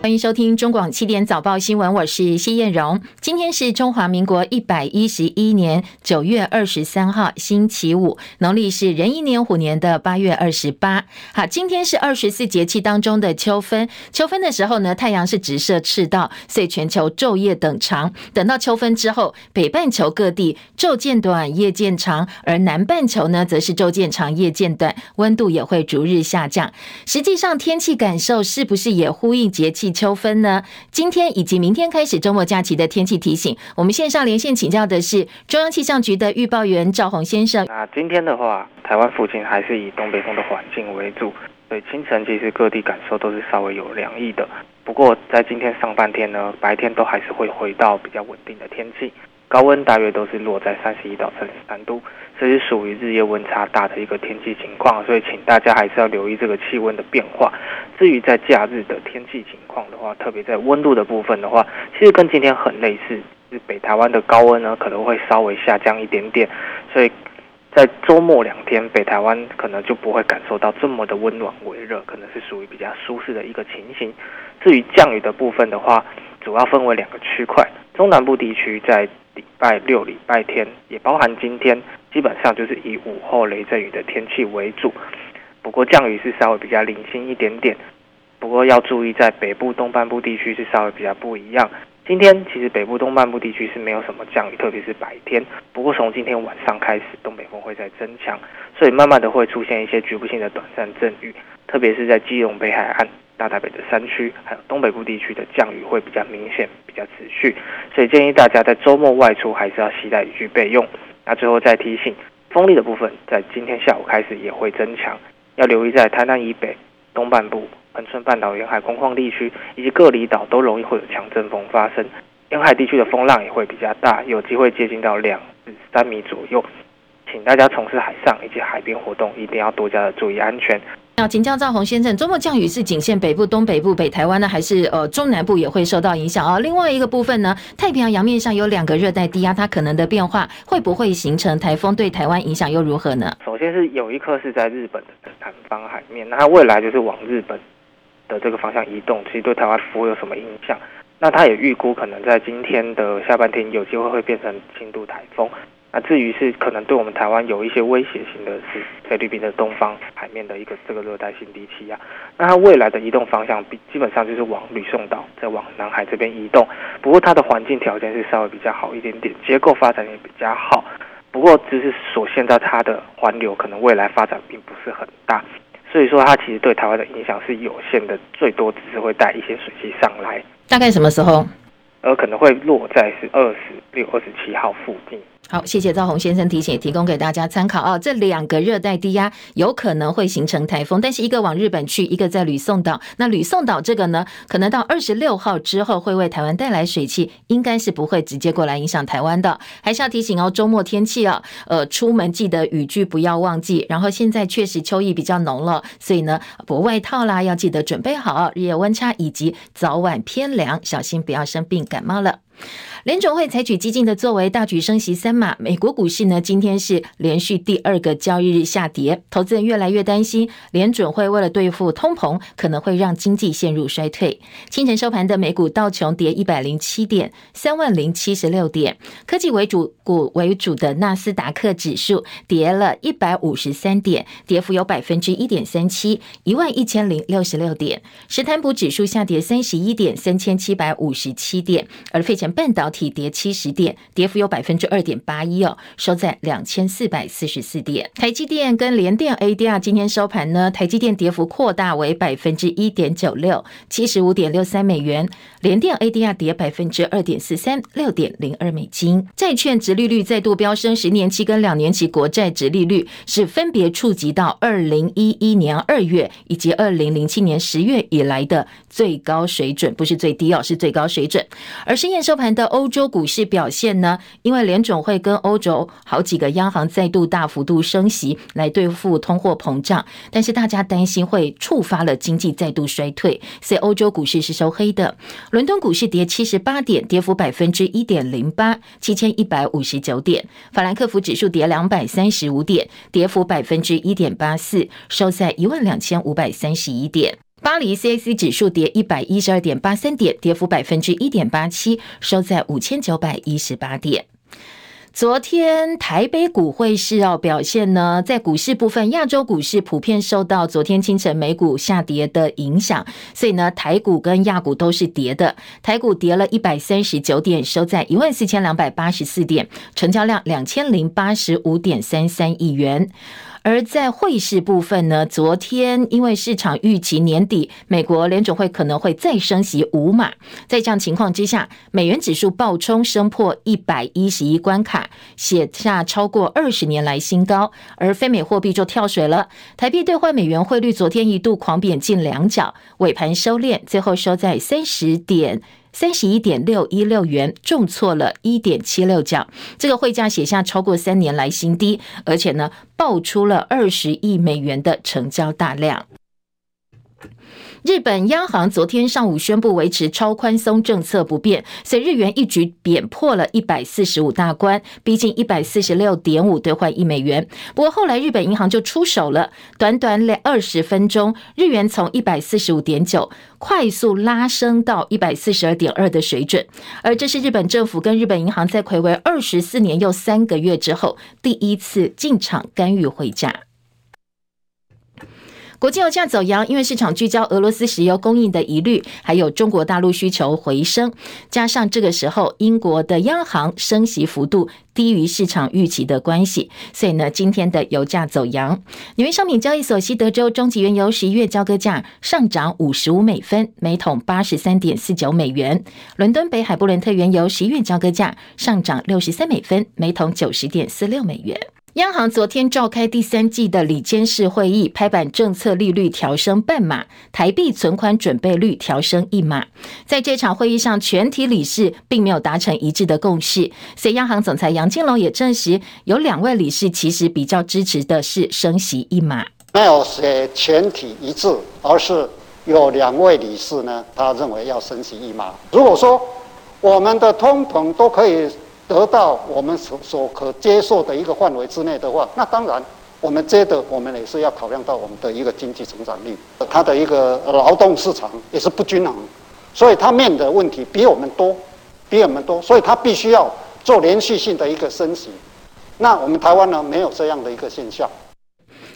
欢迎收听中广七点早报新闻，我是谢燕荣。今天是中华民国一百一十一年九月二十三号，星期五，农历是壬寅年虎年的八月二十八。好，今天是二十四节气当中的秋分。秋分的时候呢，太阳是直射赤道，所以全球昼夜等长。等到秋分之后，北半球各地昼渐短，夜渐长，而南半球呢，则是昼渐长，夜渐短，温度也会逐日下降。实际上，天气感受是不是也呼应节气？秋分呢？今天以及明天开始周末假期的天气提醒，我们线上连线请教的是中央气象局的预报员赵宏先生。那今天的话，台湾附近还是以东北风的环境为主，所以清晨其实各地感受都是稍微有凉意的。不过在今天上半天呢，白天都还是会回到比较稳定的天气。高温大约都是落在三十一到三十三度，这是属于日夜温差大的一个天气情况，所以请大家还是要留意这个气温的变化。至于在假日的天气情况的话，特别在温度的部分的话，其实跟今天很类似，北台湾的高温呢可能会稍微下降一点点，所以在周末两天，北台湾可能就不会感受到这么的温暖微热，可能是属于比较舒适的一个情形。至于降雨的部分的话，主要分为两个区块，中南部地区在。礼拜六、礼拜天也包含今天，基本上就是以午后雷阵雨的天气为主。不过降雨是稍微比较零星一点点。不过要注意，在北部东半部地区是稍微比较不一样。今天其实北部东半部地区是没有什么降雨，特别是白天。不过从今天晚上开始，东北风会再增强，所以慢慢的会出现一些局部性的短暂阵雨，特别是在基隆北海岸。大台北的山区，还有东北部地区的降雨会比较明显，比较持续，所以建议大家在周末外出还是要携带雨具备用。那最后再提醒，风力的部分在今天下午开始也会增强，要留意在台南以北、东半部、恒春半岛沿海工矿地区以及各离岛都容易会有强阵风发生，沿海地区的风浪也会比较大，有机会接近到两至三米左右。请大家从事海上以及海边活动，一定要多加的注意安全。那请教赵宏先生，周末降雨是仅限北部、东北部、北台湾呢，还是呃中南部也会受到影响啊？另外一个部分呢，太平洋洋面上有两个热带低压，它可能的变化会不会形成台风？对台湾影响又如何呢？首先是有一颗是在日本的南方海面，那它未来就是往日本的这个方向移动，其实对台湾不会有什么影响。那它也预估可能在今天的下半天有机会会变成轻度台风。那至于是可能对我们台湾有一些威胁性的是菲律宾的东方海面的一个这个热带性低气压，那它未来的移动方向比基本上就是往吕宋岛再往南海这边移动。不过它的环境条件是稍微比较好一点点，结构发展也比较好。不过只是所限在它的环流可能未来发展并不是很大，所以说它其实对台湾的影响是有限的，最多只是会带一些水汽上来。大概什么时候？而可能会落在是二十六、二十七号附近。好，谢谢赵宏先生提醒，提供给大家参考啊。这两个热带低压有可能会形成台风，但是一个往日本去，一个在吕宋岛。那吕宋岛这个呢，可能到二十六号之后会为台湾带来水汽，应该是不会直接过来影响台湾的。还是要提醒哦，周末天气啊，呃，出门记得雨具不要忘记。然后现在确实秋意比较浓了，所以呢，薄外套啦要记得准备好，日夜温差以及早晚偏凉，小心不要生病感冒了。联准会采取激进的作为，大举升息三码。美国股市呢，今天是连续第二个交易日下跌，投资人越来越担心联准会为了对付通膨，可能会让经济陷入衰退。清晨收盘的美股道琼跌一百零七点，三万零七十六点；科技为主股为主的纳斯达克指数跌了一百五十三点，跌幅有百分之一点三七，一万一千零六十六点。史坦普指数下跌三十一点，三千七百五十七点，而费城半导体跌七十点，跌幅有百分之二点八一哦，收在两千四百四十四点。台积电跟联电 ADR 今天收盘呢，台积电跌幅扩大为百分之一点九六，七十五点六三美元；联电 ADR 跌百分之二点四三，六点零二美金。债券殖利率再度飙升，十年期跟两年期国债殖利率是分别触及到二零一一年二月以及二零零七年十月以来的最高水准，不是最低哦，是最高水准。而深夜收盘的欧洲股市表现呢？因为联总会跟欧洲好几个央行再度大幅度升息来对付通货膨胀，但是大家担心会触发了经济再度衰退，所以欧洲股市是收黑的。伦敦股市跌七十八点，跌幅百分之一点零八，七千一百五十九点。法兰克福指数跌两百三十五点，跌幅百分之一点八四，收在一万两千五百三十一点。巴黎 CAC 指数跌一百一十二点八三点，跌幅百分之一点八七，收在五千九百一十八点。昨天台北股会市哦表现呢，在股市部分，亚洲股市普遍受到昨天清晨美股下跌的影响，所以呢，台股跟亚股都是跌的。台股跌了一百三十九点，收在一万四千两百八十四点，成交量两千零八十五点三三亿元。而在汇市部分呢，昨天因为市场预期年底美国联准会可能会再升息五码，在这样情况之下，美元指数暴冲，升破一百一十一关卡，写下超过二十年来新高。而非美货币就跳水了，台币兑换美元汇率昨天一度狂贬近两角，尾盘收敛，最后收在三十点。三十一点六一六元，重挫了一点七六角，这个汇价写下超过三年来新低，而且呢，爆出了二十亿美元的成交大量。日本央行昨天上午宣布维持超宽松政策不变，所以日元一举贬破了一百四十五大关，逼近一百四十六点五兑换一美元。不过后来日本银行就出手了，短短两二十分钟，日元从一百四十五点九快速拉升到一百四十二点二的水准，而这是日本政府跟日本银行在睽违二十四年又三个月之后第一次进场干预汇价。国际油价走扬，因为市场聚焦俄罗斯石油供应的疑虑，还有中国大陆需求回升，加上这个时候英国的央行升息幅度低于市场预期的关系，所以呢，今天的油价走扬。纽约商品交易所西德州中级原油十一月交割价上涨五十五美分，每桶八十三点四九美元；伦敦北海布伦特原油十一月交割价上涨六十三美分，每桶九十点四六美元。央行昨天召开第三季的理监事会议，拍板政策利率调升半码，台币存款准备率调升一码。在这场会议上，全体理事并没有达成一致的共识，所以央行总裁杨金龙也证实，有两位理事其实比较支持的是升息一码。没有写全体一致，而是有两位理事呢，他认为要升息一码。如果说我们的通膨都可以。得到我们所所可接受的一个范围之内的话，那当然我们接着我们也是要考量到我们的一个经济成长率，它的一个劳动市场也是不均衡，所以它面的问题比我们多，比我们多，所以它必须要做连续性的一个升级。那我们台湾呢，没有这样的一个现象。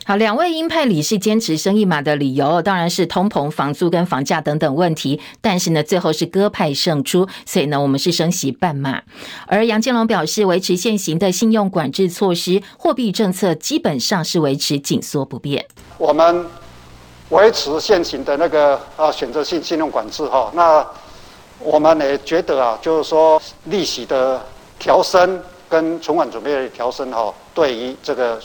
好，两位鹰派理事坚持升一码的理由，当然是通膨、房租跟房价等等问题。但是呢，最后是鸽派胜出，所以呢，我们是升息半码。而杨建龙表示，维持现行的信用管制措施，货币政策基本上是维持紧缩不变。我们维持现行的那个啊选择性信用管制哈，那我们也觉得啊，就是说利息的调升跟存款准备的调升哈，对于这个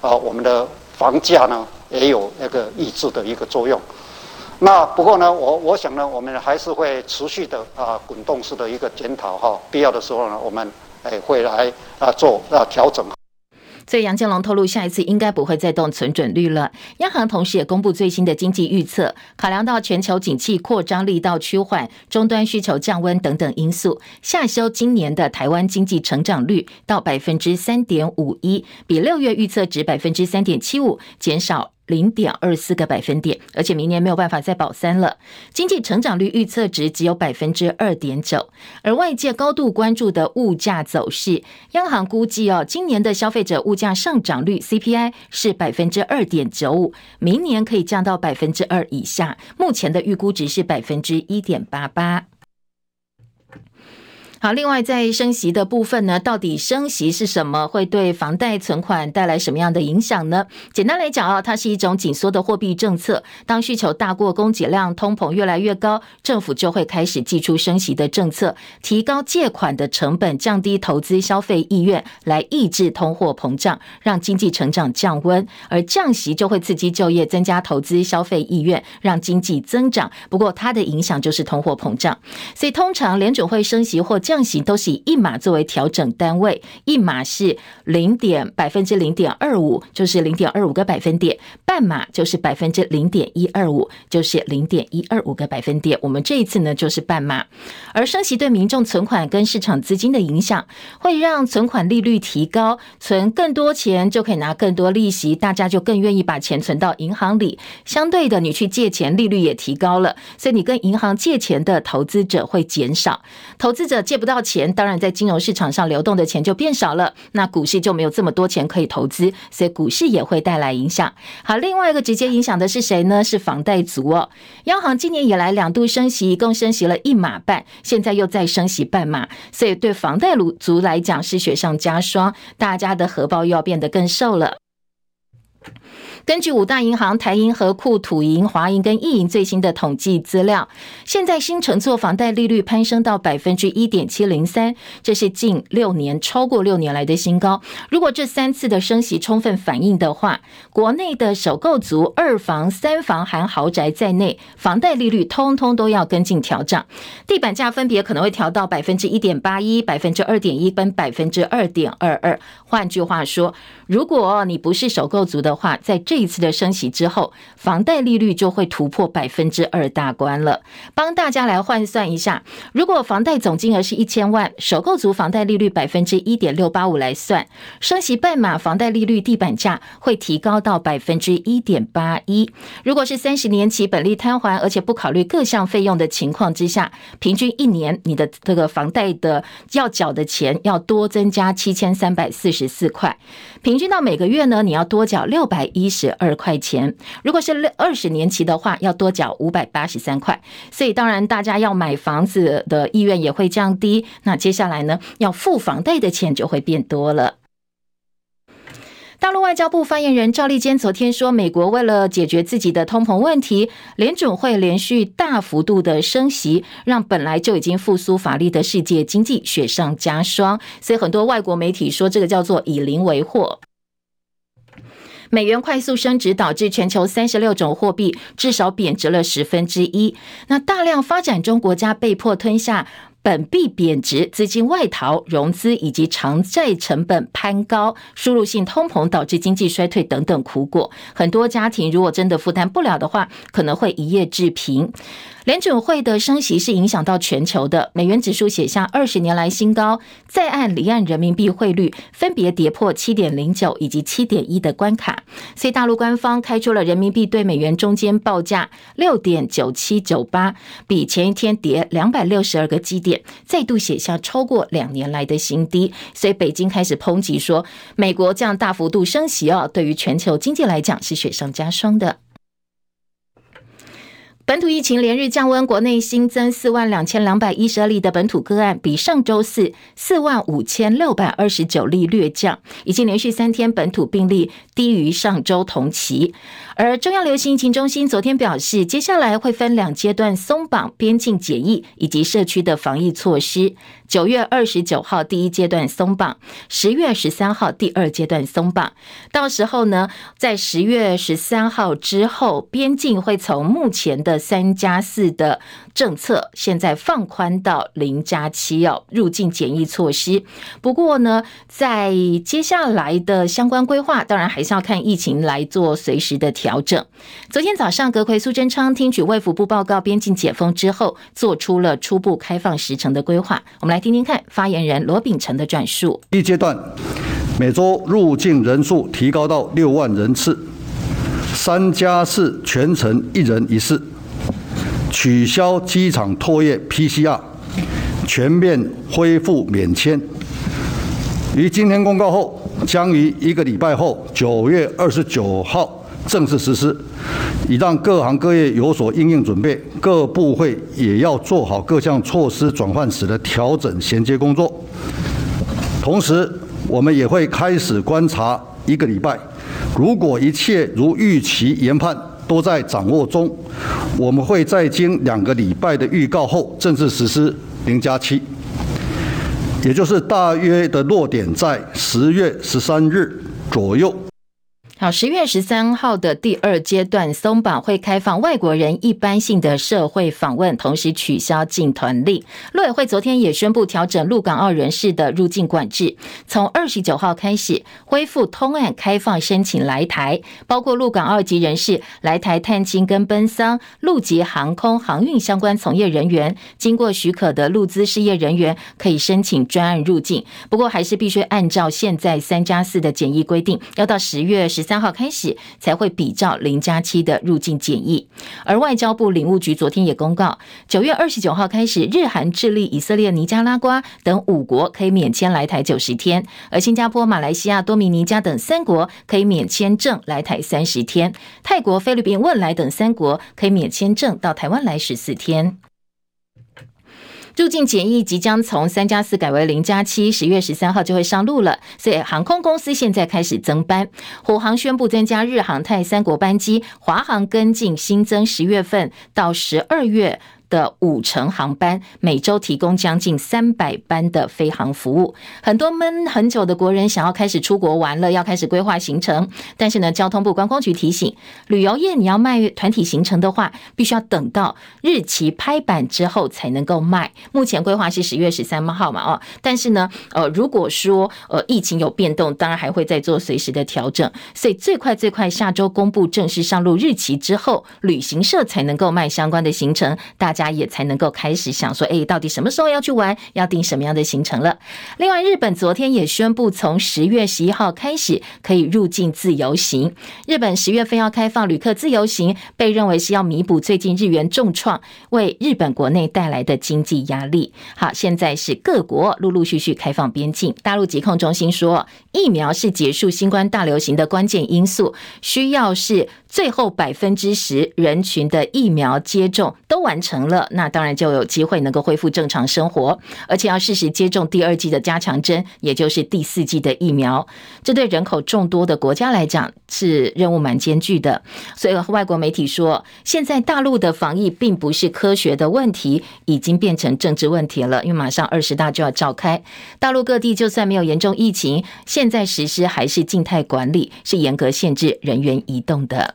啊我们的。房价呢也有那个抑制的一个作用，那不过呢，我我想呢，我们还是会持续的啊滚动式的一个检讨哈，必要的时候呢，我们哎会来啊做啊调整。所以杨建龙透露，下一次应该不会再动存准率了。央行同时也公布最新的经济预测，考量到全球景气扩张力道趋缓、终端需求降温等等因素，下修今年的台湾经济成长率到百分之三点五一，比六月预测值百分之三点七五减少。零点二四个百分点，而且明年没有办法再保三了。经济成长率预测值只有百分之二点九，而外界高度关注的物价走势，央行估计哦，今年的消费者物价上涨率 CPI 是百分之二点九五，明年可以降到百分之二以下。目前的预估值是百分之一点八八。好，另外在升息的部分呢，到底升息是什么？会对房贷存款带来什么样的影响呢？简单来讲啊，它是一种紧缩的货币政策。当需求大过供给量，通膨越来越高，政府就会开始祭出升息的政策，提高借款的成本，降低投资消费意愿，来抑制通货膨胀，让经济成长降温。而降息就会刺激就业，增加投资消费意愿，让经济增长。不过它的影响就是通货膨胀。所以通常联准会升息或降息都是以一码作为调整单位，一码是零点百分之零点二五，就是零点二五个百分点；半码就是百分之零点一二五，就是零点一二五个百分点。我们这一次呢，就是半码。而升息对民众存款跟市场资金的影响，会让存款利率提高，存更多钱就可以拿更多利息，大家就更愿意把钱存到银行里。相对的，你去借钱，利率也提高了，所以你跟银行借钱的投资者会减少。投资者借不到钱，当然在金融市场上流动的钱就变少了，那股市就没有这么多钱可以投资，所以股市也会带来影响。好，另外一个直接影响的是谁呢？是房贷族哦。央行今年以来两度升息，一共升息了一码半，现在又再升息半码，所以对房贷族来讲是雪上加霜，大家的荷包又要变得更瘦了。根据五大银行台银、和库、土银、华银跟意银最新的统计资料，现在新乘坐房贷利率攀升到百分之一点七零三，这是近六年超过六年来的新高。如果这三次的升息充分反映的话，国内的首购族二房、三房含豪宅在内，房贷利率通通都要跟进调涨，地板价分别可能会调到百分之一点八一、百分之二点一跟百分之二点二二。换句话说，如果你不是首购族的话，在这一次的升息之后，房贷利率就会突破百分之二大关了。帮大家来换算一下，如果房贷总金额是一千万，首购族房贷利率百分之一点六八五来算，升息半码，房贷利率地板价会提高到百分之一点八一。如果是三十年期本利摊还，而且不考虑各项费用的情况之下，平均一年你的这个房贷的要缴的钱要多增加七千三百四十四块，平均到每个月呢，你要多缴六六百一十二块。钱，如果是二十年期的话，要多缴五百八十三块，所以当然大家要买房子的意愿也会降低。那接下来呢，要付房贷的钱就会变多了。大陆外交部发言人赵立坚昨天说，美国为了解决自己的通膨问题，联准会连续大幅度的升息，让本来就已经复苏乏力的世界经济雪上加霜。所以很多外国媒体说，这个叫做以邻为祸。美元快速升值，导致全球三十六种货币至少贬值了十分之一。那大量发展中国家被迫吞下本币贬值、资金外逃、融资以及偿债成本攀高、输入性通膨导致经济衰退等等苦果。很多家庭如果真的负担不了的话，可能会一夜致贫。联准会的升息是影响到全球的，美元指数写下二十年来新高，在岸离岸人民币汇率分别跌破七点零九以及七点一的关卡，所以大陆官方开出了人民币对美元中间报价六点九七九八，比前一天跌两百六十二个基点，再度写下超过两年来的新低。所以北京开始抨击说，美国这样大幅度升息哦，对于全球经济来讲是雪上加霜的。本土疫情连日降温，国内新增四万两千两百一十二例的本土个案，比上周四四万五千六百二十九例略降，已经连续三天本土病例低于上周同期。而中央流行疫情中心昨天表示，接下来会分两阶段松绑边境检疫以及社区的防疫措施。九月二十九号第一阶段松绑，十月十三号第二阶段松绑。到时候呢，在十月十三号之后，边境会从目前的三加四的政策，现在放宽到零加七哦，入境检疫措施。不过呢，在接下来的相关规划，当然还是要看疫情来做随时的调。调整。昨天早上，阁揆苏贞昌听取卫福部报告，边境解封之后，做出了初步开放时程的规划。我们来听听看发言人罗秉成的转述。一阶段，每周入境人数提高到六万人次，三加四全程一人一室，取消机场唾液 PCR，全面恢复免签。于今天公告后，将于一个礼拜后，九月二十九号。正式实施，以让各行各业有所应应准备，各部会也要做好各项措施转换时的调整衔接工作。同时，我们也会开始观察一个礼拜，如果一切如预期研判都在掌握中，我们会在经两个礼拜的预告后正式实施零加七，也就是大约的落点在十月十三日左右。好，十月十三号的第二阶段松绑会开放外国人一般性的社会访问，同时取消进团令。陆委会昨天也宣布调整陆港澳人士的入境管制，从二十九号开始恢复通案开放申请来台，包括陆港澳籍人士来台探亲跟奔丧，陆籍航空航运相关从业人员，经过许可的陆资事业人员可以申请专案入境，不过还是必须按照现在三加四的检疫规定，要到十月十。三号开始才会比照零加七的入境检疫，而外交部领务局昨天也公告，九月二十九号开始，日韩、智利、以色列、尼加拉瓜等五国可以免签来台九十天，而新加坡、马来西亚、多米尼加等三国可以免签证来台三十天，泰国、菲律宾、汶莱等三国可以免签证到台湾来十四天。入境检疫即将从三加四改为零加七，十月十三号就会上路了。所以航空公司现在开始增班，虎航宣布增加日航泰三国班机，华航跟进新增十月份到十二月。的五成航班，每周提供将近三百班的飞航服务。很多闷很久的国人想要开始出国玩了，要开始规划行程。但是呢，交通部观光局提醒，旅游业你要卖团体行程的话，必须要等到日期拍板之后才能够卖。目前规划是十月十三号嘛，哦，但是呢，呃，如果说呃疫情有变动，当然还会再做随时的调整。所以最快最快下周公布正式上路日期之后，旅行社才能够卖相关的行程。大家也才能够开始想说，哎，到底什么时候要去玩，要订什么样的行程了？另外，日本昨天也宣布，从十月十一号开始可以入境自由行。日本十月份要开放旅客自由行，被认为是要弥补最近日元重创，为日本国内带来的经济压力。好，现在是各国陆陆续续开放边境。大陆疾控中心说，疫苗是结束新冠大流行的关键因素，需要是最后百分之十人群的疫苗接种都完成了，那当然就有机会能够恢复正常生活，而且要适时接种第二剂的加强针，也就是第四剂的疫苗。这对人口众多的国家来讲是任务蛮艰巨的。所以外国媒体说，现在大陆的防疫并不是科学的问题，已经变成政治问题了。因为马上二十大就要召开，大陆各地就算没有严重疫情，现在实施还是静态管理，是严格限制人员移动的。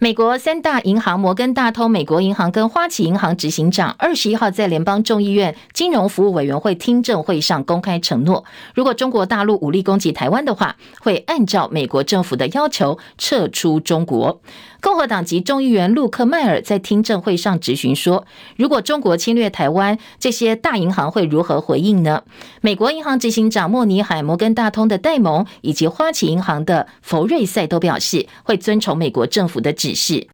美国三大银行摩根大通、美国银行跟花旗银行执行长二十一号在联邦众议院金融服务委员会听证会上公开承诺，如果中国大陆武力攻击台湾的话，会按照美国政府的要求撤出中国。共和党籍众议员陆克迈尔在听证会上质询说：“如果中国侵略台湾，这些大银行会如何回应呢？”美国银行执行长莫尼海、摩根大通的戴蒙以及花旗银行的弗瑞塞都表示，会遵从美国政府的指示。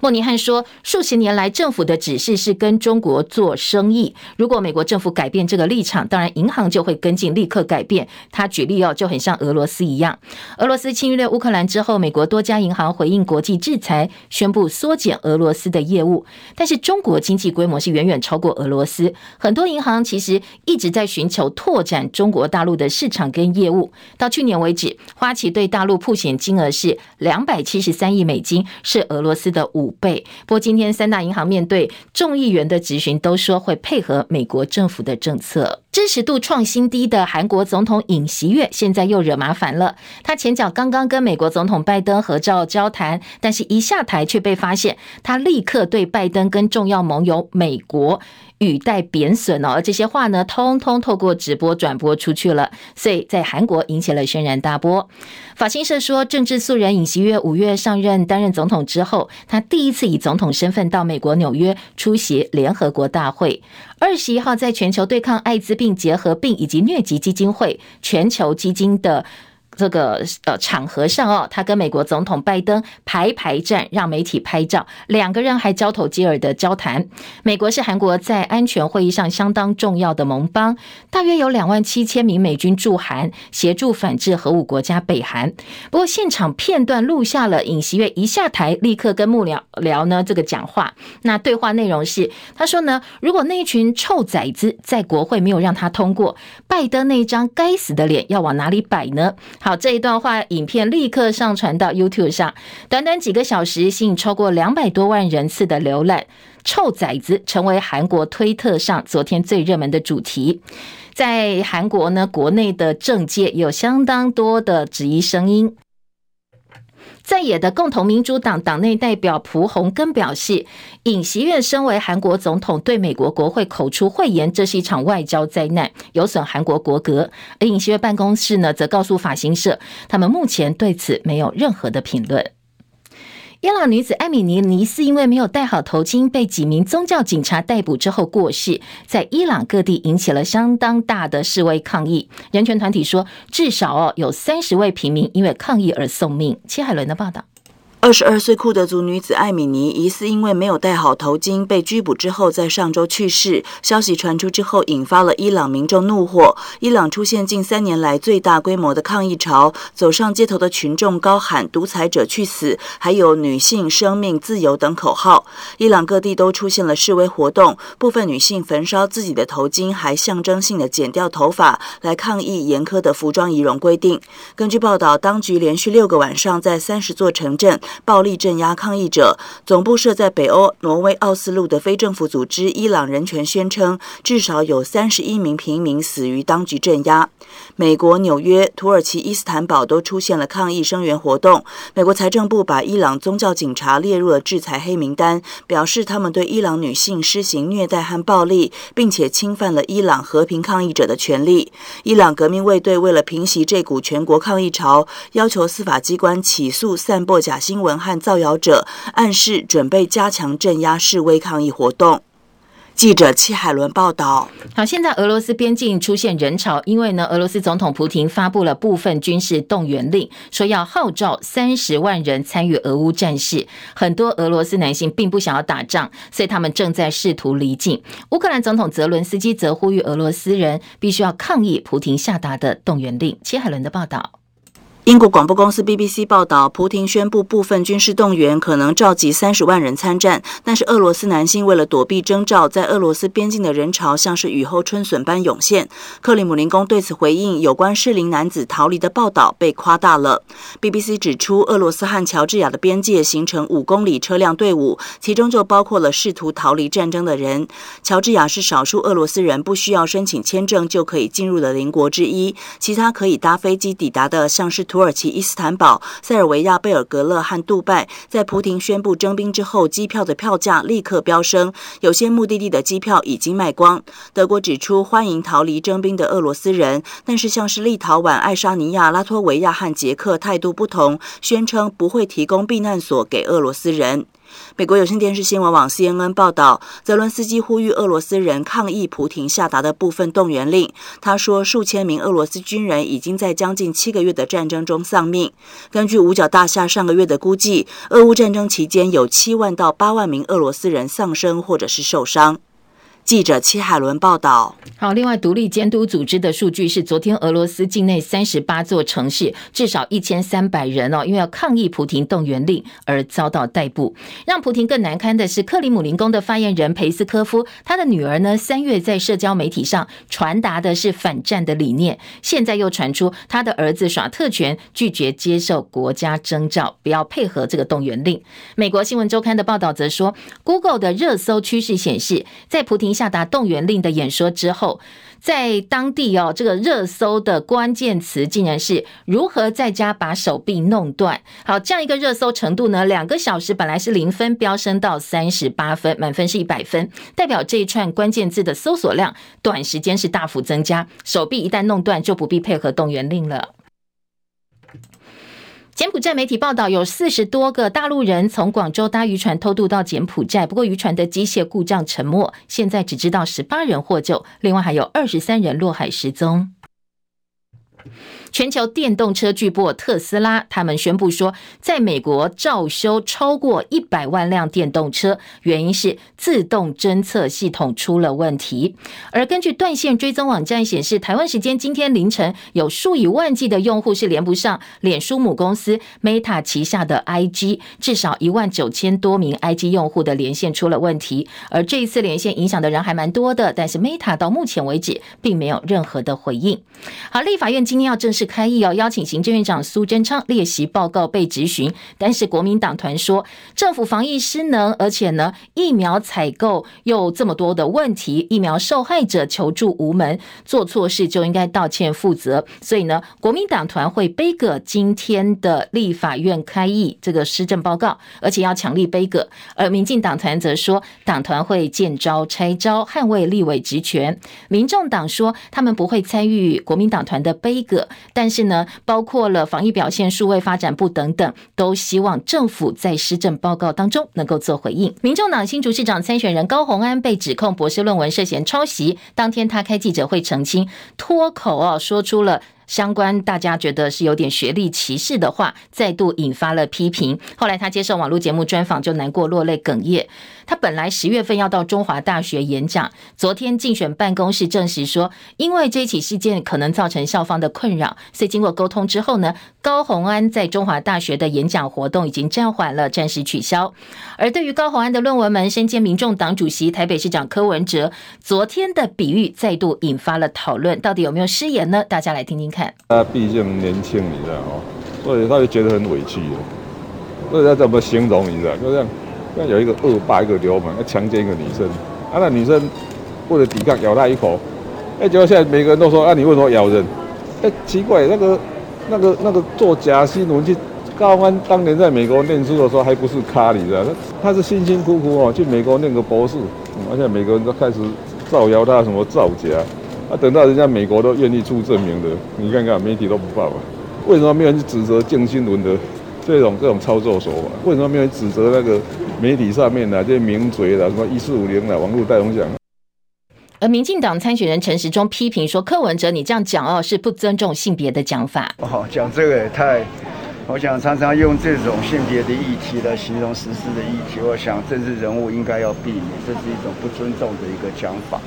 莫尼汉说：“数十年来，政府的指示是跟中国做生意。如果美国政府改变这个立场，当然银行就会跟进，立刻改变。”他举例哦，就很像俄罗斯一样。俄罗斯侵略乌克兰之后，美国多家银行回应国际制裁，宣布缩减俄罗斯的业务。但是中国经济规模是远远超过俄罗斯，很多银行其实一直在寻求拓展中国大陆的市场跟业务。到去年为止，花旗对大陆铺险金额是两百七十三亿美金，是俄罗斯的五倍。不过，今天三大银行面对众议员的质询，都说会配合美国政府的政策。支持度创新低的韩国总统尹锡悦，现在又惹麻烦了。他前脚刚刚跟美国总统拜登合照交谈，但是一下台却被发现，他立刻对拜登跟重要盟友美国。语带贬损哦，而这些话呢，通通透过直播转播出去了，所以在韩国引起了轩然大波。法新社说，政治素人尹锡悦五月上任担任总统之后，他第第一次以总统身份到美国纽约出席联合国大会。二十一号在全球对抗艾滋病、结核病以及疟疾基金会全球基金的。这个呃场合上哦，他跟美国总统拜登排排站，让媒体拍照，两个人还交头接耳的交谈。美国是韩国在安全会议上相当重要的盟邦，大约有两万七千名美军驻韩，协助反制核武国家北韩。不过现场片段录下了尹锡悦一下台，立刻跟幕僚聊呢这个讲话。那对话内容是，他说呢，如果那一群臭崽子在国会没有让他通过，拜登那张该死的脸要往哪里摆呢？好，这一段话影片立刻上传到 YouTube 上，短短几个小时吸引超过两百多万人次的浏览。臭崽子成为韩国推特上昨天最热门的主题。在韩国呢，国内的政界有相当多的质疑声音。在野的共同民主党党内代表蒲洪根表示，尹锡悦身为韩国总统对美国国会口出秽言，这是一场外交灾难，有损韩国国格。而尹锡悦办公室呢，则告诉法新社，他们目前对此没有任何的评论。伊朗女子艾米尼尼斯因为没有戴好头巾，被几名宗教警察逮捕之后过世，在伊朗各地引起了相当大的示威抗议。人权团体说，至少哦有三十位平民因为抗议而送命。戚海伦的报道。二十二岁库德族女子艾米尼疑似因为没有戴好头巾被拘捕之后，在上周去世。消息传出之后，引发了伊朗民众怒火。伊朗出现近三年来最大规模的抗议潮，走上街头的群众高喊“独裁者去死”，还有“女性生命自由”等口号。伊朗各地都出现了示威活动，部分女性焚烧自己的头巾，还象征性的剪掉头发来抗议严苛的服装仪容规定。根据报道，当局连续六个晚上在三十座城镇。暴力镇压抗议者，总部设在北欧挪威奥斯陆的非政府组织伊朗人权宣称，至少有三十一名平民死于当局镇压。美国纽约、土耳其伊斯坦堡都出现了抗议声援活动。美国财政部把伊朗宗教警察列入了制裁黑名单，表示他们对伊朗女性施行虐待和暴力，并且侵犯了伊朗和平抗议者的权利。伊朗革命卫队为了平息这股全国抗议潮，要求司法机关起诉散播假新闻和造谣者，暗示准备加强镇压示威抗议活动。记者戚海伦报道。好，现在俄罗斯边境出现人潮，因为呢，俄罗斯总统普廷发布了部分军事动员令，说要号召三十万人参与俄乌战事。很多俄罗斯男性并不想要打仗，所以他们正在试图离境。乌克兰总统泽伦斯基则呼吁俄罗斯人必须要抗议普廷下达的动员令。戚海伦的报道。英国广播公司 BBC 报道，普廷宣布部分军事动员，可能召集三十万人参战。但是俄罗斯男性为了躲避征召，在俄罗斯边境的人潮像是雨后春笋般涌现。克里姆林宫对此回应，有关适龄男子逃离的报道被夸大了。BBC 指出，俄罗斯和乔治亚的边界形成五公里车辆队伍，其中就包括了试图逃离战争的人。乔治亚是少数俄罗斯人不需要申请签证就可以进入的邻国之一，其他可以搭飞机抵达的，像是土土耳其伊斯坦堡、塞尔维亚、贝尔格勒和杜拜，在普廷宣布征兵之后，机票的票价立刻飙升，有些目的地的机票已经卖光。德国指出欢迎逃离征兵的俄罗斯人，但是像是立陶宛、爱沙尼亚、拉脱维亚和捷克态度不同，宣称不会提供避难所给俄罗斯人。美国有线电视新闻网 CNN 报道，泽伦斯基呼吁俄罗斯人抗议普廷下达的部分动员令。他说，数千名俄罗斯军人已经在将近七个月的战争中丧命。根据五角大厦上个月的估计，俄乌战争期间有七万到八万名俄罗斯人丧生或者是受伤。记者戚海伦报道。好，另外独立监督组织的数据是，昨天俄罗斯境内三十八座城市至少一千三百人哦，因为要抗议普亭动员令而遭到逮捕。让普廷更难堪的是，克里姆林宫的发言人裴斯科夫，他的女儿呢，三月在社交媒体上传达的是反战的理念，现在又传出他的儿子耍特权，拒绝接受国家征召，不要配合这个动员令。美国新闻周刊的报道则说，Google 的热搜趋势显示，在普亭下达动员令的演说之后，在当地哦，这个热搜的关键词竟然是如何在家把手臂弄断。好，这样一个热搜程度呢，两个小时本来是零分，飙升到三十八分，满分是一百分，代表这一串关键字的搜索量短时间是大幅增加。手臂一旦弄断，就不必配合动员令了。柬埔寨媒体报道，有四十多个大陆人从广州搭渔船偷渡到柬埔寨，不过渔船的机械故障沉没，现在只知道十八人获救，另外还有二十三人落海失踪。全球电动车巨擘特斯拉，他们宣布说，在美国召修超过一百万辆电动车，原因是自动侦测系统出了问题。而根据断线追踪网站显示，台湾时间今天凌晨，有数以万计的用户是连不上脸书母公司 Meta 旗下的 IG，至少一万九千多名 IG 用户的连线出了问题。而这一次连线影响的人还蛮多的，但是 Meta 到目前为止并没有任何的回应。好，立法院今天要正式是开议哦，邀请行政院长苏贞昌列席报告被质询。但是国民党团说，政府防疫失能，而且呢，疫苗采购又这么多的问题，疫苗受害者求助无门，做错事就应该道歉负责。所以呢，国民党团会杯葛今天的立法院开议这个施政报告，而且要强力杯葛。而民进党团则说，党团会见招拆招，捍卫立委职权。民众党说，他们不会参与国民党团的杯葛，但是呢，包括了防疫表现、数位发展部等等，都希望政府在施政报告当中能够做回应。民众党新竹市长参选人高红安被指控博士论文涉嫌抄袭，当天他开记者会澄清，脱口哦说出了。相关大家觉得是有点学历歧视的话，再度引发了批评。后来他接受网络节目专访，就难过落泪哽咽。他本来十月份要到中华大学演讲，昨天竞选办公室证实说，因为这起事件可能造成校方的困扰，所以经过沟通之后呢，高虹安在中华大学的演讲活动已经暂缓了，暂时取消。而对于高虹安的论文门，身兼民众党主席台北市长柯文哲昨天的比喻再度引发了讨论，到底有没有失言呢？大家来听听看。他毕竟年轻，你知道吗？所以他就觉得很委屈。所以他怎么形容？你知道？就这样，像有一个恶霸，一个流氓，要强奸一个女生。啊，那女生为了抵抗，咬他一口。哎，结果现在每个人都说：啊，你为什么咬人？哎，奇怪，那个、那个、那个作假新闻去。高欢当年在美国念书的时候，还不是咖，你知道？他他是辛辛苦苦哦，去美国念个博士，而且每个人都开始造谣他什么造假。啊，等到人家美国都愿意出证明的，你看看媒体都不报啊？为什么没有人去指责郑新闻的这种这种操作手法？为什么没有人指责那个媒体上面的这些名嘴的什么一四五零的网络带风向？而民进党参选人陈时中批评说：“柯文哲，你这样讲哦，是不尊重性别的讲法。”哦，讲这个也太……我想常常用这种性别的议题来形容时事的议题，我想政治人物应该要避免，这是一种不尊重的一个讲法。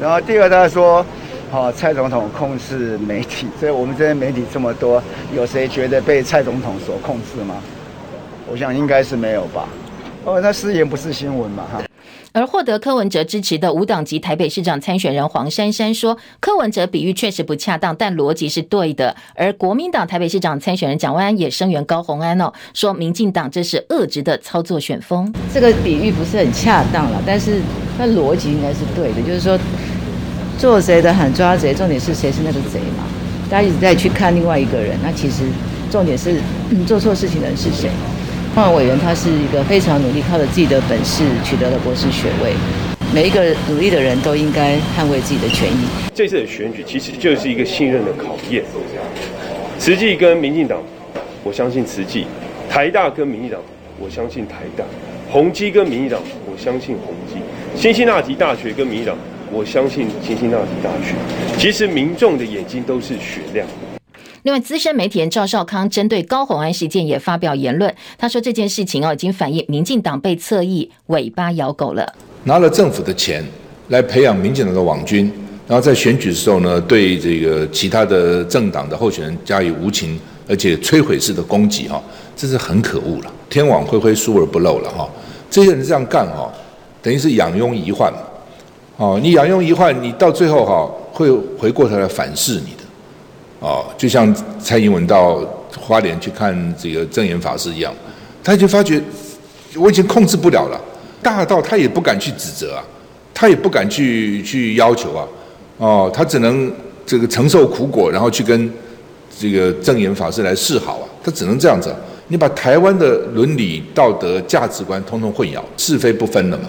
然后第二个，他说，好，蔡总统控制媒体，所以我们这些媒体这么多，有谁觉得被蔡总统所控制吗？我想应该是没有吧。哦，那失言不是新闻嘛，哈。而获得柯文哲支持的无党籍台北市长参选人黄珊珊说，柯文哲比喻确实不恰当，但逻辑是对的。而国民党台北市长参选人蒋万安也声援高虹安哦，说民进党这是恶质的操作选风。这个比喻不是很恰当了，但是那逻辑应该是对的，就是说做贼的喊抓贼，重点是谁是那个贼嘛？大家一直在去看另外一个人，那其实重点是做错事情的人是谁？黄委员他是一个非常努力，靠着自己的本事取得了博士学位。每一个努力的人都应该捍卫自己的权益。这次的选举其实就是一个信任的考验。慈济跟民进党，我相信慈济；台大跟民进党，我相信台大；宏基跟民进党，我相信宏基；辛辛那提大学跟民进党，我相信辛辛那提大学。其实民众的眼睛都是雪亮。另外，资深媒体人赵少康针对高虹安事件也发表言论。他说：“这件事情哦，已经反映民进党被侧翼尾巴咬狗了，拿了政府的钱来培养民进党的网军，然后在选举的时候呢，对这个其他的政党的候选人加以无情而且摧毁式的攻击哈，这是很可恶了。天网恢恢，疏而不漏了哈。这些人这样干哈，等于是仰拥遗患哦，你仰拥遗患，你到最后哈会回过头来反噬你。”哦，就像蔡英文到花莲去看这个证严法师一样，他就发觉我已经控制不了了，大到他也不敢去指责啊，他也不敢去去要求啊，哦，他只能这个承受苦果，然后去跟这个证严法师来示好啊，他只能这样子。你把台湾的伦理道德价值观通通混淆，是非不分了嘛。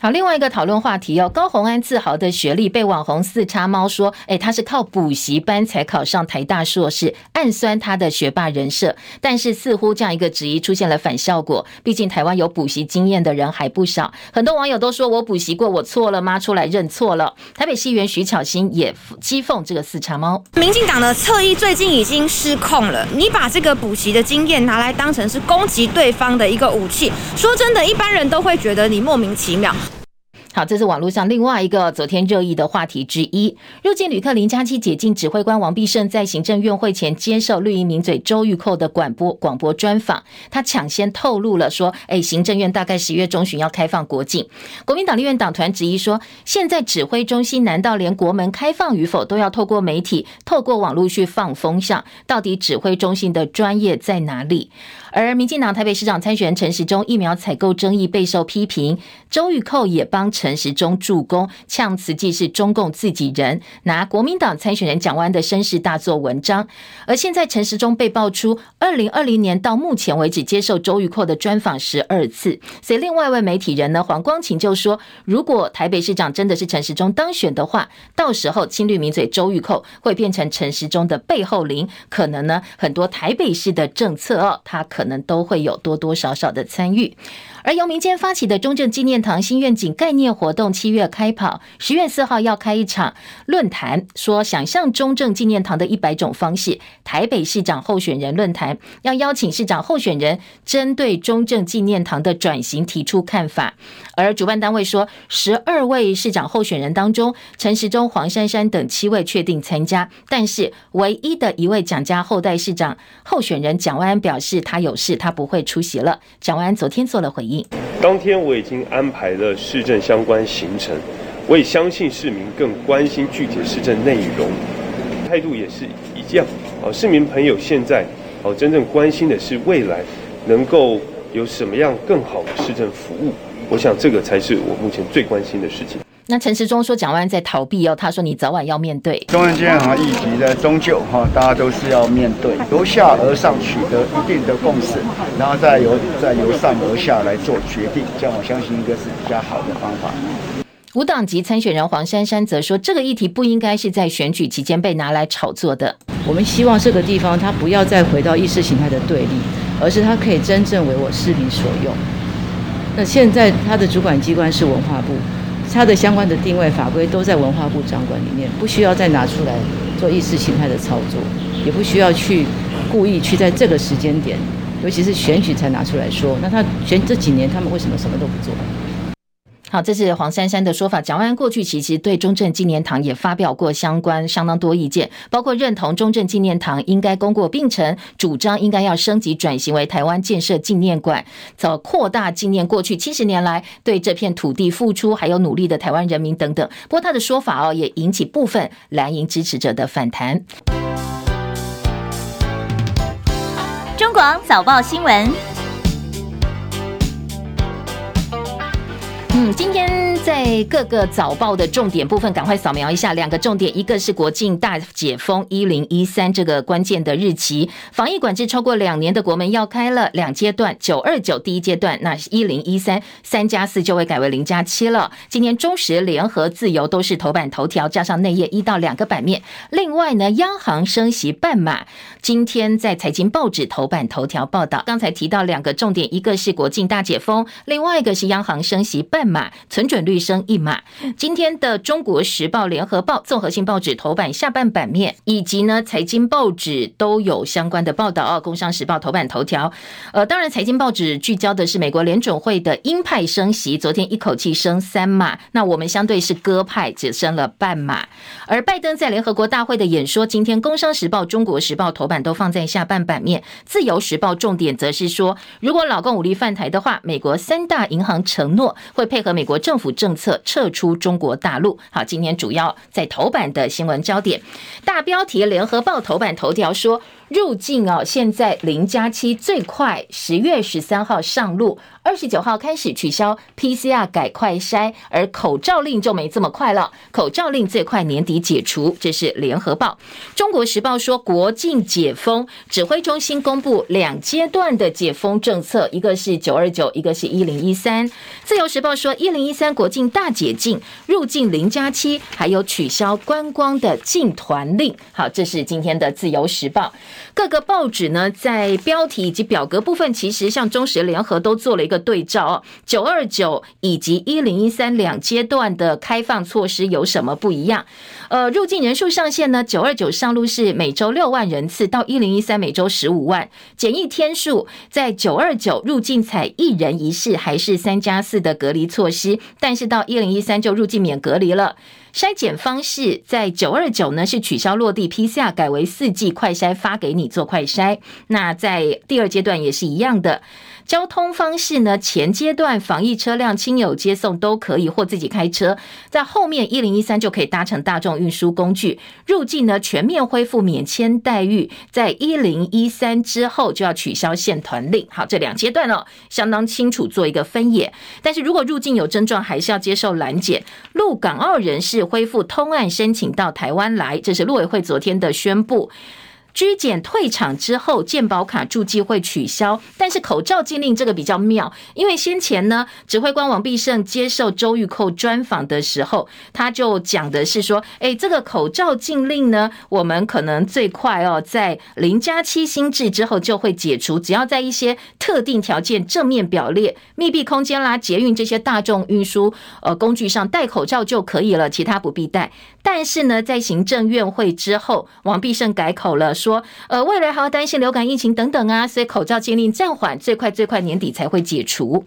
好，另外一个讨论话题哦，高虹安自豪的学历被网红四叉猫说，诶，他是靠补习班才考上台大硕士，暗酸他的学霸人设。但是似乎这样一个质疑出现了反效果，毕竟台湾有补习经验的人还不少，很多网友都说我补习过，我错了吗？出来认错了。台北市议员徐巧芯也讥讽这个四叉猫。民进党的侧翼最近已经失控了，你把这个补习的经验拿来当成是攻击对方的一个武器，说真的，一般人都会觉得你莫名其妙。好，这是网络上另外一个昨天热议的话题之一。入境旅客零加七解禁指挥官王必胜在行政院会前接受绿营名嘴周玉蔻的广播广播专访，他抢先透露了说：“哎，行政院大概十月中旬要开放国境。”国民党立院党团质疑说：“现在指挥中心难道连国门开放与否都要透过媒体、透过网络去放风向？到底指挥中心的专业在哪里？”而民进党台北市长参选人陈时中疫苗采购争议备受批评，周玉蔻也帮陈陈时中助攻，呛慈济是中共自己人，拿国民党参选人蒋万的身世大做文章。而现在陈时中被爆出，二零二零年到目前为止接受周玉蔻的专访十二次，所以另外一位媒体人呢，黄光芹就说，如果台北市长真的是陈时中当选的话，到时候亲绿名嘴周玉蔻会变成陈时中的背后灵，可能呢很多台北市的政策哦，他可能都会有多多少少的参与。而由民间发起的中正纪念堂新愿景概念活动，七月开跑，十月四号要开一场论坛，说想象中正纪念堂的一百种方式。台北市长候选人论坛要邀请市长候选人针对中正纪念堂的转型提出看法。而主办单位说，十二位市长候选人当中，陈时中、黄珊珊等七位确定参加，但是唯一的一位蒋家后代市长候选人蒋万安表示他有事，他不会出席了。蒋万安昨天做了回应。当天我已经安排了市政相关行程，我也相信市民更关心具体的市政内容，态度也是一样。哦，市民朋友现在哦真正关心的是未来能够有什么样更好的市政服务，我想这个才是我目前最关心的事情。那陈时中说，蒋万安在逃避哦，他说你早晚要面对中央纪念堂议题的终究哈，大家都是要面对，由下而上取得一定的共识，然后再由再由上而下来做决定，这样我相信应该是比较好的方法。无党籍参选人黄珊珊则说，这个议题不应该是在选举期间被拿来炒作的。我们希望这个地方它不要再回到意识形态的对立，而是它可以真正为我市民所用。那现在它的主管机关是文化部。它的相关的定位法规都在文化部掌管里面，不需要再拿出来做意识形态的操作，也不需要去故意去在这个时间点，尤其是选举才拿出来说。那他选这几年，他们为什么什么都不做？好，这是黄珊珊的说法。蒋万安过去其实对中正纪念堂也发表过相关相当多意见，包括认同中正纪念堂应该功过并成，主张应该要升级转型为台湾建设纪念馆，早扩大纪念过去七十年来对这片土地付出还有努力的台湾人民等等。不过他的说法哦，也引起部分蓝营支持者的反弹。中广早报新闻。嗯，今天在各个早报的重点部分，赶快扫描一下两个重点，一个是国境大解封一零一三这个关键的日期，防疫管制超过两年的国门要开了，两阶段，九二九第一阶段，那一零一三三加四就会改为零加七了。今天中时联合自由都是头版头条，加上内页一到两个版面。另外呢，央行升息半码，今天在财经报纸头版头条报道。刚才提到两个重点，一个是国境大解封，另外一个是央行升息半码。存准率升一码。今天的《中国时报》、《联合报》综合性报纸头版下半版面，以及呢财经报纸都有相关的报道哦。《工商时报》头版头条，呃，当然财经报纸聚焦的是美国联准会的鹰派升息，昨天一口气升三码。那我们相对是鸽派，只升了半码。而拜登在联合国大会的演说，今天《工商时报》、《中国时报》头版都放在下半版面，《自由时报》重点则是说，如果老共武力犯台的话，美国三大银行承诺会配配合。美国政府政策撤出中国大陆。好，今天主要在头版的新闻焦点，大标题：联合报头版头条说。入境哦，现在零加七最快十月十三号上路，二十九号开始取消 PCR 改快筛，而口罩令就没这么快了。口罩令最快年底解除，这是联合报。中国时报说国境解封，指挥中心公布两阶段的解封政策，一个是九二九，一个是一零一三。自由时报说一零一三国境大解禁，入境零加七，还有取消观光的禁团令。好，这是今天的自由时报。各个报纸呢，在标题以及表格部分，其实像中时联合都做了一个对照哦。九二九以及一零一三两阶段的开放措施有什么不一样？呃，入境人数上限呢，九二九上路是每周六万人次，到一零一三每周十五万。检疫天数在九二九入境采一人一室，还是三加四的隔离措施，但是到一零一三就入境免隔离了。筛检方式在九二九呢是取消落地 PCR，改为四剂快筛发给你做快筛。那在第二阶段也是一样的。交通方式呢，前阶段防疫车辆亲友接送都可以，或自己开车，在后面一零一三就可以搭乘大众运输工具入境呢，全面恢复免签待遇，在一零一三之后就要取消限团令。好，这两阶段哦，相当清楚做一个分野。但是如果入境有症状，还是要接受拦检。陆港澳人士恢复通案申请到台湾来，这是陆委会昨天的宣布。居检退场之后，健保卡注记会取消，但是口罩禁令这个比较妙，因为先前呢，指挥官王必胜接受周玉蔻专访的时候，他就讲的是说，哎，这个口罩禁令呢，我们可能最快哦，在零加七新制之后就会解除，只要在一些特定条件正面表列、密闭空间啦、捷运这些大众运输呃工具上戴口罩就可以了，其他不必戴。但是呢，在行政院会之后，王必胜改口了。说，呃，未来还要担心流感疫情等等啊，所以口罩禁令暂缓，最快最快年底才会解除。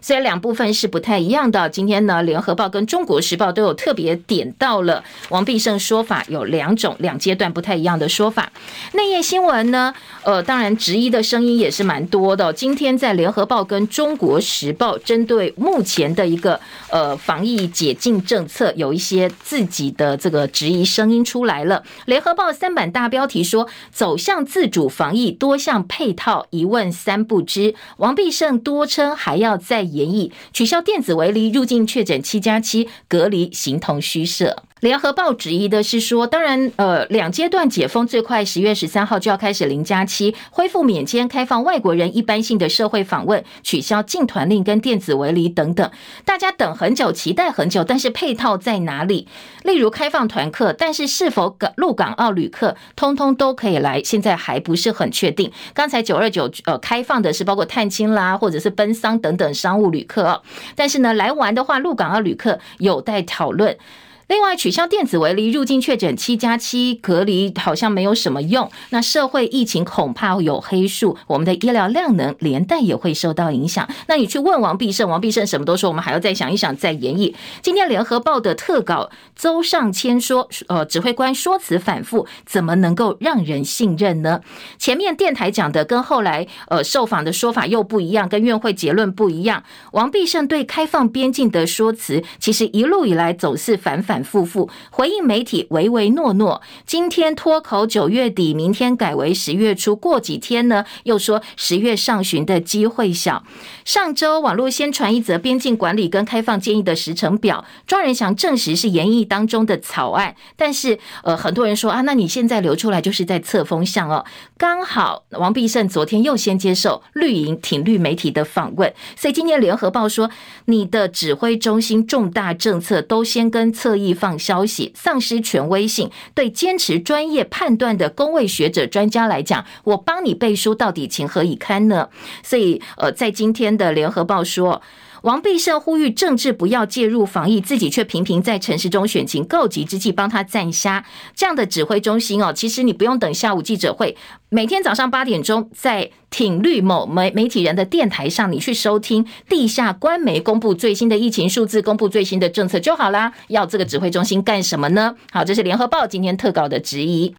虽然两部分是不太一样的，今天呢，《联合报》跟《中国时报》都有特别点到了王必胜说法有两种两阶段不太一样的说法。内页新闻呢，呃，当然质疑的声音也是蛮多的。今天在《联合报》跟《中国时报》针对目前的一个呃防疫解禁政策，有一些自己的这个质疑声音出来了。《联合报》三版大标题说：“走向自主防疫，多项配套一问三不知。”王必胜多称还要在研议取消电子围篱，入境确诊七加七隔离，形同虚设。联合报质疑的是说，当然，呃，两阶段解封最快十月十三号就要开始零加七，恢复免签，开放外国人一般性的社会访问，取消禁团令跟电子围篱等等。大家等很久，期待很久，但是配套在哪里？例如开放团客，但是是否港陆港澳旅客通通都可以来，现在还不是很确定。刚才九二九呃开放的是包括探亲啦，或者是奔丧等等商务旅客哦，但是呢，来玩的话，陆港澳旅客有待讨论。另外，取消电子围篱，入境确诊七加七隔离好像没有什么用。那社会疫情恐怕有黑数，我们的医疗量能连带也会受到影响。那你去问王必胜，王必胜什么都说，我们还要再想一想，再研议。今天联合报的特稿邹上谦说，呃，指挥官说辞反复，怎么能够让人信任呢？前面电台讲的跟后来呃受访的说法又不一样，跟院会结论不一样。王必胜对开放边境的说辞，其实一路以来走势反反。夫妇回应媒体唯唯诺诺，今天脱口九月底，明天改为十月初，过几天呢又说十月上旬的机会小。上周网络先传一则边境管理跟开放建议的时程表，庄人祥证实是研议当中的草案，但是呃很多人说啊，那你现在流出来就是在测风向哦。刚好王必胜昨天又先接受绿营挺绿媒体的访问，所以今天联合报说你的指挥中心重大政策都先跟侧翼放消息，丧失权威性。对坚持专业判断的公卫学者专家来讲，我帮你背书，到底情何以堪呢？所以，呃，在今天的联合报说，王必胜呼吁政治不要介入防疫，自己却频频在陈时中选情告急之际帮他站虾。这样的指挥中心哦，其实你不用等下午记者会，每天早上八点钟在挺绿某媒媒体人的电台上，你去收听地下官媒公布最新的疫情数字，公布最新的政策就好啦。要这个指挥中心干什么呢？好，这是联合报今天特稿的质疑。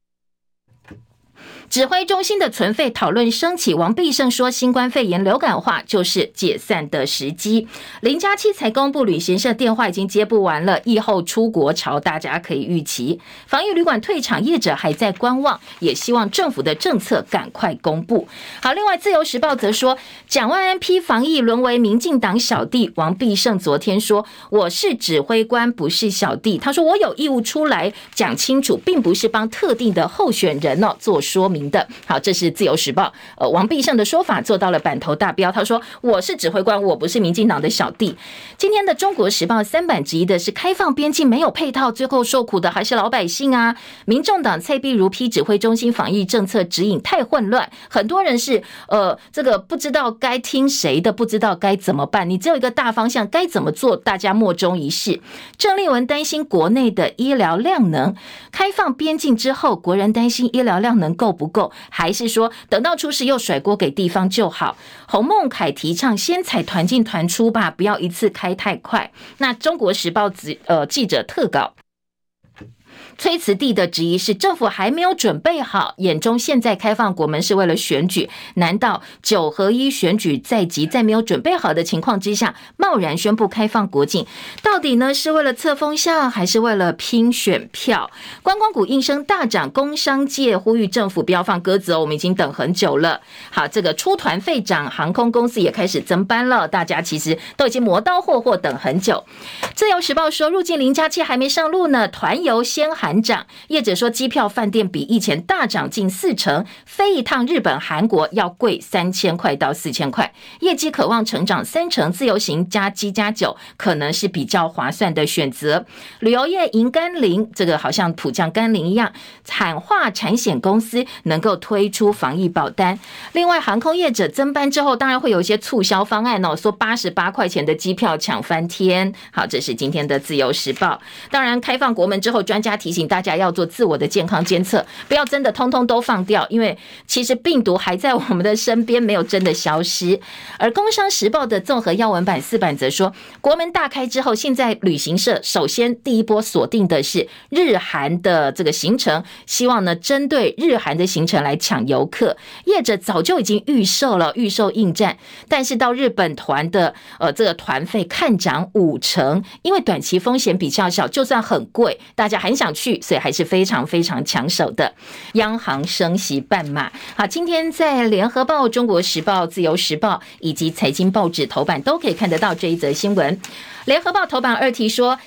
指挥中心的存废讨论升起，王必胜说新冠肺炎流感化就是解散的时机。林佳期才公布，旅行社电话已经接不完了，疫后出国潮大家可以预期。防疫旅馆退场业者还在观望，也希望政府的政策赶快公布。好，另外自由时报则说，蒋万安批防疫沦为民进党小弟，王必胜昨天说我是指挥官，不是小弟。他说我有义务出来讲清楚，并不是帮特定的候选人哦做说明。的好，这是自由时报，呃，王必胜的说法做到了版头大标。他说：“我是指挥官，我不是民进党的小弟。”今天的中国时报三版之一的是开放边境没有配套，最后受苦的还是老百姓啊！民众党蔡壁如批指挥中心防疫政策指引太混乱，很多人是呃这个不知道该听谁的，不知道该怎么办。你只有一个大方向，该怎么做，大家莫衷一是。郑丽文担心国内的医疗量能开放边境之后，国人担心医疗量能够。不够，还是说等到出事又甩锅给地方就好？洪孟凯提倡先采团进团出吧，不要一次开太快。那中国时报记呃记者特稿。崔慈地的质疑是政府还没有准备好，眼中现在开放国门是为了选举，难道九合一选举在即，在没有准备好的情况之下，贸然宣布开放国境，到底呢是为了测风向，还是为了拼选票？观光股应声大涨，工商界呼吁政府不要放鸽子哦，我们已经等很久了。好，这个出团费涨，航空公司也开始增班了，大家其实都已经磨刀霍霍等很久。自由时报说，入境零加七还没上路呢，团游先喊涨，业者说机票饭店比以前大涨近四成，飞一趟日本、韩国要贵三千块到四千块，业绩渴望成长三成，自由行加机加酒可能是比较划算的选择。旅游业迎甘霖，这个好像普降甘霖一样，产化产险公司能够推出防疫保单。另外，航空业者增班之后，当然会有一些促销方案哦，说八十八块钱的机票抢翻天。好，这是今天的自由时报。当然，开放国门之后，专家提醒大家要做自我的健康监测，不要真的通通都放掉，因为其实病毒还在我们的身边，没有真的消失。而《工商时报》的综合要闻版四版则说，国门大开之后，现在旅行社首先第一波锁定的是日韩的这个行程，希望呢针对日韩的行程来抢游客。业者早就已经预售了，预售应战，但是到日本团的呃这个团费看涨五成，因为短期风险比较小，就算很贵，大家很想去，所以。还是非常非常抢手的。央行升息半码，好，今天在联合报、中国时报、自由时报以及财经报纸头版都可以看得到这一则新闻。联合报头版二题说。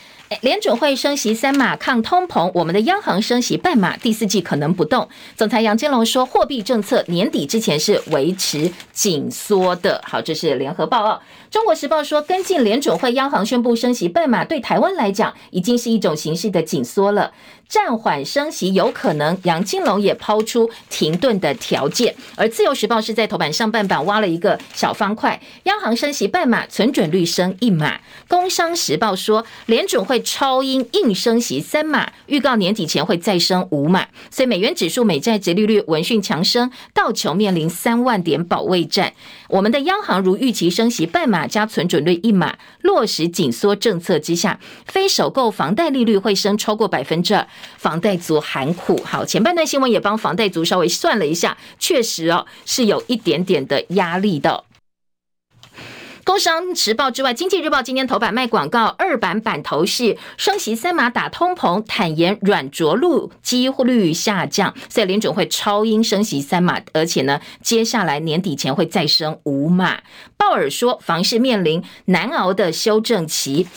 联准会升息三码抗通膨，我们的央行升息半码，第四季可能不动。总裁杨金龙说，货币政策年底之前是维持紧缩的。好，这是联合报哦。中国时报说，跟进联准会央行宣布升息半码，对台湾来讲已经是一种形式的紧缩了。暂缓升息有可能，杨金龙也抛出停顿的条件。而自由时报是在头版上半版挖了一个小方块，央行升息半码，存准率升一码。工商时报说，联准会超鹰硬升息三码，预告年底前会再升五码。所以美元指数、美债殖利率闻讯强升，道琼面临三万点保卫战。我们的央行如预期升息半码加存准率一码，落实紧缩政策之下，非首购房贷利率会升超过百分之二。房贷族喊苦，好，前半段新闻也帮房贷族稍微算了一下，确实哦是有一点点的压力的。工商时报之外，经济日报今天头版卖广告，二版版头是升息三码打通膨，坦言软着陆几率下降，所以联准会超鹰升息三码，而且呢，接下来年底前会再升五码。鲍尔说，房市面临难熬的修正期。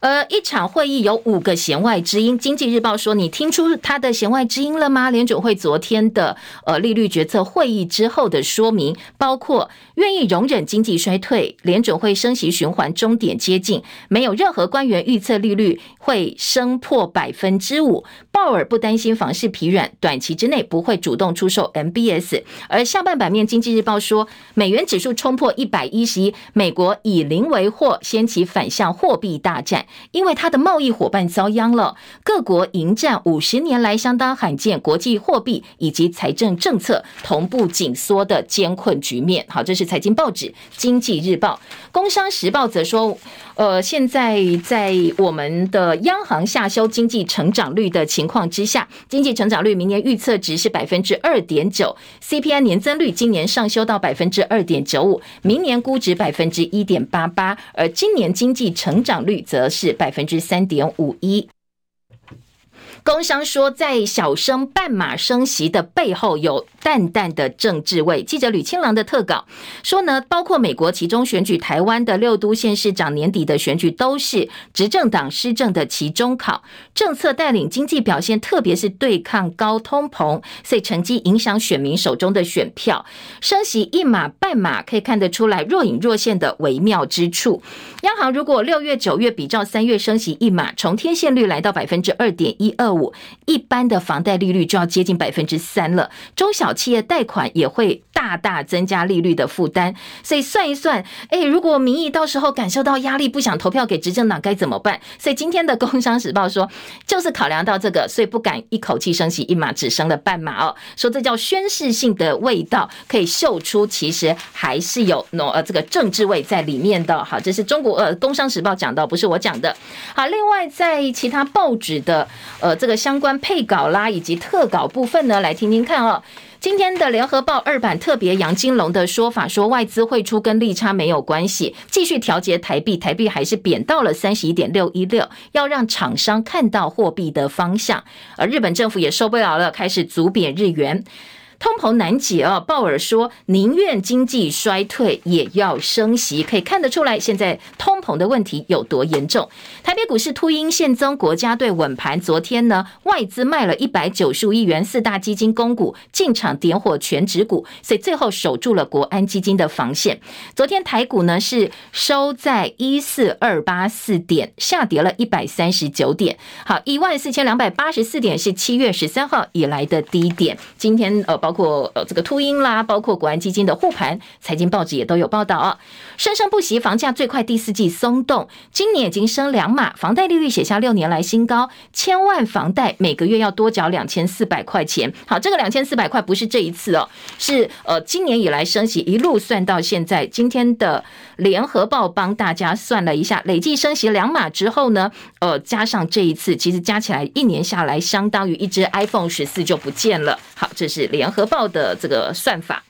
呃，一场会议有五个弦外之音。经济日报说：“你听出他的弦外之音了吗？”联准会昨天的呃利率决策会议之后的说明，包括愿意容忍经济衰退，联准会升息循环终点接近，没有任何官员预测利率会升破百分之五。鲍尔不担心房市疲软，短期之内不会主动出售 MBS。而下半版面，经济日报说，美元指数冲破一百一十一，美国以零为祸，掀起反向货币大战。因为他的贸易伙伴遭殃了，各国迎战五十年来相当罕见国际货币以及财政政策同步紧缩的艰困局面。好，这是财经报纸《经济日报》，《工商时报》则说，呃，现在在我们的央行下修经济成长率的情况之下，经济成长率明年预测值是百分之二点九，CPI 年增率今年上修到百分之二点九五，明年估值百分之一点八八，而今年经济成长率则是。百分之三点五一。工商说，在小升半码升息的背后有淡淡的政治味。记者吕清郎的特稿说呢，包括美国其中选举、台湾的六都县市长年底的选举，都是执政党施政的期中考。政策带领经济表现，特别是对抗高通膨，所以成绩影响选民手中的选票。升息一码半码，可以看得出来若隐若现的微妙之处。央行如果六月、九月比照三月升息一码，从贴现率来到百分之二点一二五，一般的房贷利率就要接近百分之三了。中小企业贷款也会大大增加利率的负担。所以算一算，哎，如果民意到时候感受到压力，不想投票给执政党，该怎么办？所以今天的《工商时报》说，就是考量到这个，所以不敢一口气升起一码，只升了半码哦。说这叫宣示性的味道，可以嗅出其实还是有浓呃这个政治味在里面的。好，这是中国呃《工商时报》讲到，不是我讲的。好，另外在其他报纸的呃这个相关配稿啦以及特稿部分呢，来听听看哦。今天的联合报二版特别杨金龙的说法说，外资汇出跟利差没有关系，继续调节台币，台币还是贬到了三十一点六一六，要让厂商看到货币的方向，而日本政府也受不了了，开始逐贬日元。通膨难解啊！鲍尔说宁愿经济衰退也要升息，可以看得出来现在通膨的问题有多严重。台北股市秃鹰现增，国家队稳盘。昨天呢，外资卖了一百九十五亿元，四大基金公股进场点火全指股，所以最后守住了国安基金的防线。昨天台股呢是收在一四二八四点，下跌了一百三十九点。好，一万四千两百八十四点是七月十三号以来的低点。今天呃。包括呃这个秃鹰啦，包括国安基金的护盘，财经报纸也都有报道啊。生生不息，房价最快第四季松动，今年已经升两码，房贷利率写下六年来新高，千万房贷每个月要多缴两千四百块钱。好，这个两千四百块不是这一次哦，是呃今年以来升息一路算到现在。今天的联合报帮大家算了一下，累计升息两码之后呢，呃加上这一次，其实加起来一年下来，相当于一支 iPhone 十四就不见了。好，这是联合。合报的这个算法。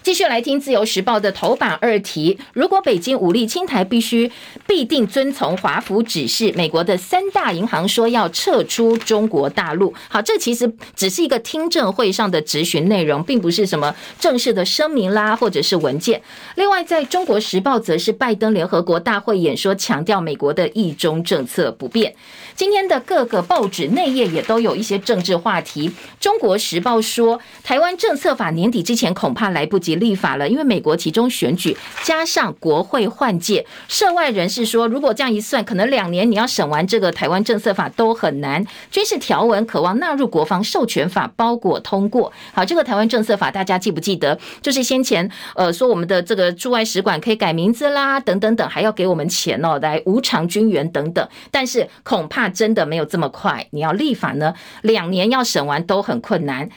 继续来听《自由时报》的头版二题：如果北京武力侵台，必须必定遵从华府指示。美国的三大银行说要撤出中国大陆。好，这其实只是一个听证会上的质询内容，并不是什么正式的声明啦，或者是文件。另外，在中国时报则是拜登联合国大会演说，强调美国的一中政策不变。今天的各个报纸内页也都有一些政治话题。中国时报说，台湾政策法年底之前恐怕来不及。立法了，因为美国其中选举加上国会换届，涉外人士说，如果这样一算，可能两年你要审完这个台湾政策法都很难。军事条文渴望纳入国防授权法包裹通过。好，这个台湾政策法大家记不记得？就是先前呃说我们的这个驻外使馆可以改名字啦，等等等，还要给我们钱哦，来无偿军援等等。但是恐怕那真的没有这么快，你要立法呢，两年要审完都很困难。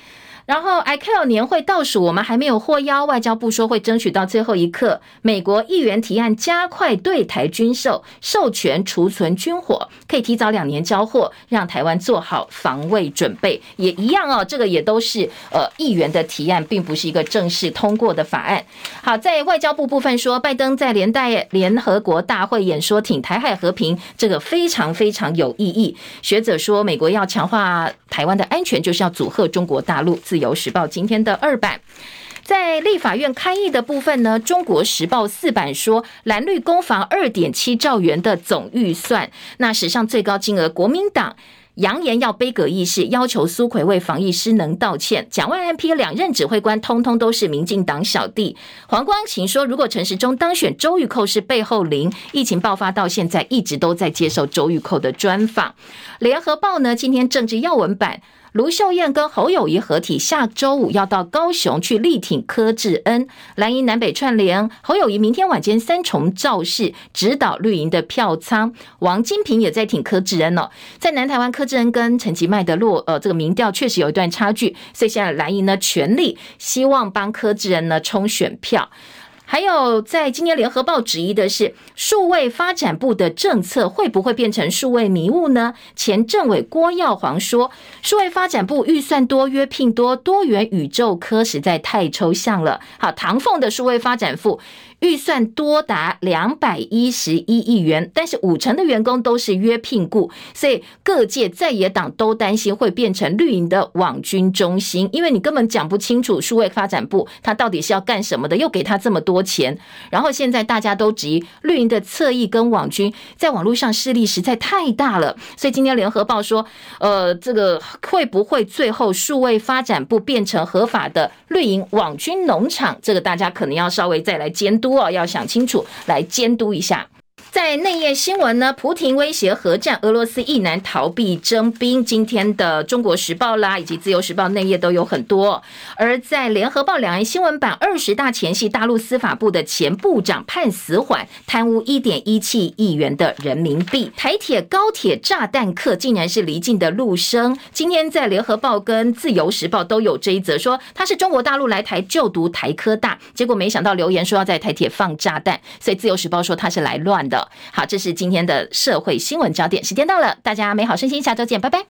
然后，ICAO 年会倒数，我们还没有获邀。外交部说会争取到最后一刻。美国议员提案加快对台军售，授权储存军火，可以提早两年交货，让台湾做好防卫准备。也一样哦，这个也都是呃议员的提案，并不是一个正式通过的法案。好，在外交部部分说，拜登在连带联合国大会演说挺台海和平，这个非常非常有意义。学者说，美国要强化台湾的安全，就是要阻吓中国大陆。自由时报今天的二版，在立法院开议的部分呢，中国时报四版说，蓝绿攻防二点七兆元的总预算，那史上最高金额，国民党扬言要杯葛议事，要求苏奎为防疫失能道歉。蒋万安批两任指挥官通通都是民进党小弟。黄光芹说，如果陈时中当选，周玉蔻是背后灵。疫情爆发到现在，一直都在接受周玉蔻的专访。联合报呢，今天政治要闻版。卢秀燕跟侯友宜合体，下周五要到高雄去力挺柯志恩。蓝营南北串联，侯友宜明天晚间三重造势，指导绿营的票仓。王金平也在挺柯志恩哦。在南台湾，柯志恩跟陈其迈的落呃这个民调确实有一段差距，所以现在蓝营呢全力希望帮柯志恩呢冲选票。还有，在今年联合报质疑的是，数位发展部的政策会不会变成数位迷雾呢？前政委郭耀煌说，数位发展部预算多，约聘多，多元宇宙科实在太抽象了。好，唐凤的数位发展部。预算多达两百一十一亿元，但是五成的员工都是约聘雇，所以各界在野党都担心会变成绿营的网军中心，因为你根本讲不清楚数位发展部他到底是要干什么的，又给他这么多钱，然后现在大家都质疑绿营的侧翼跟网军在网络上势力实在太大了，所以今天联合报说，呃，这个会不会最后数位发展部变成合法的绿营网军农场？这个大家可能要稍微再来监督。都要要想清楚，来监督一下。在内页新闻呢，蒲亭威胁核战，俄罗斯亦难逃避征兵。今天的《中国时报》啦，以及《自由时报》内页都有很多。而在《联合报》两岸新闻版，二十大前夕，大陆司法部的前部长判死缓，贪污一点一七亿元的人民币。台铁、高铁炸弹客竟然是离境的陆生。今天在《联合报》跟《自由时报》都有这一则，说他是中国大陆来台就读台科大，结果没想到留言说要在台铁放炸弹，所以《自由时报》说他是来乱的。好，这是今天的社会新闻焦点。时间到了，大家美好身心，下周见，拜拜。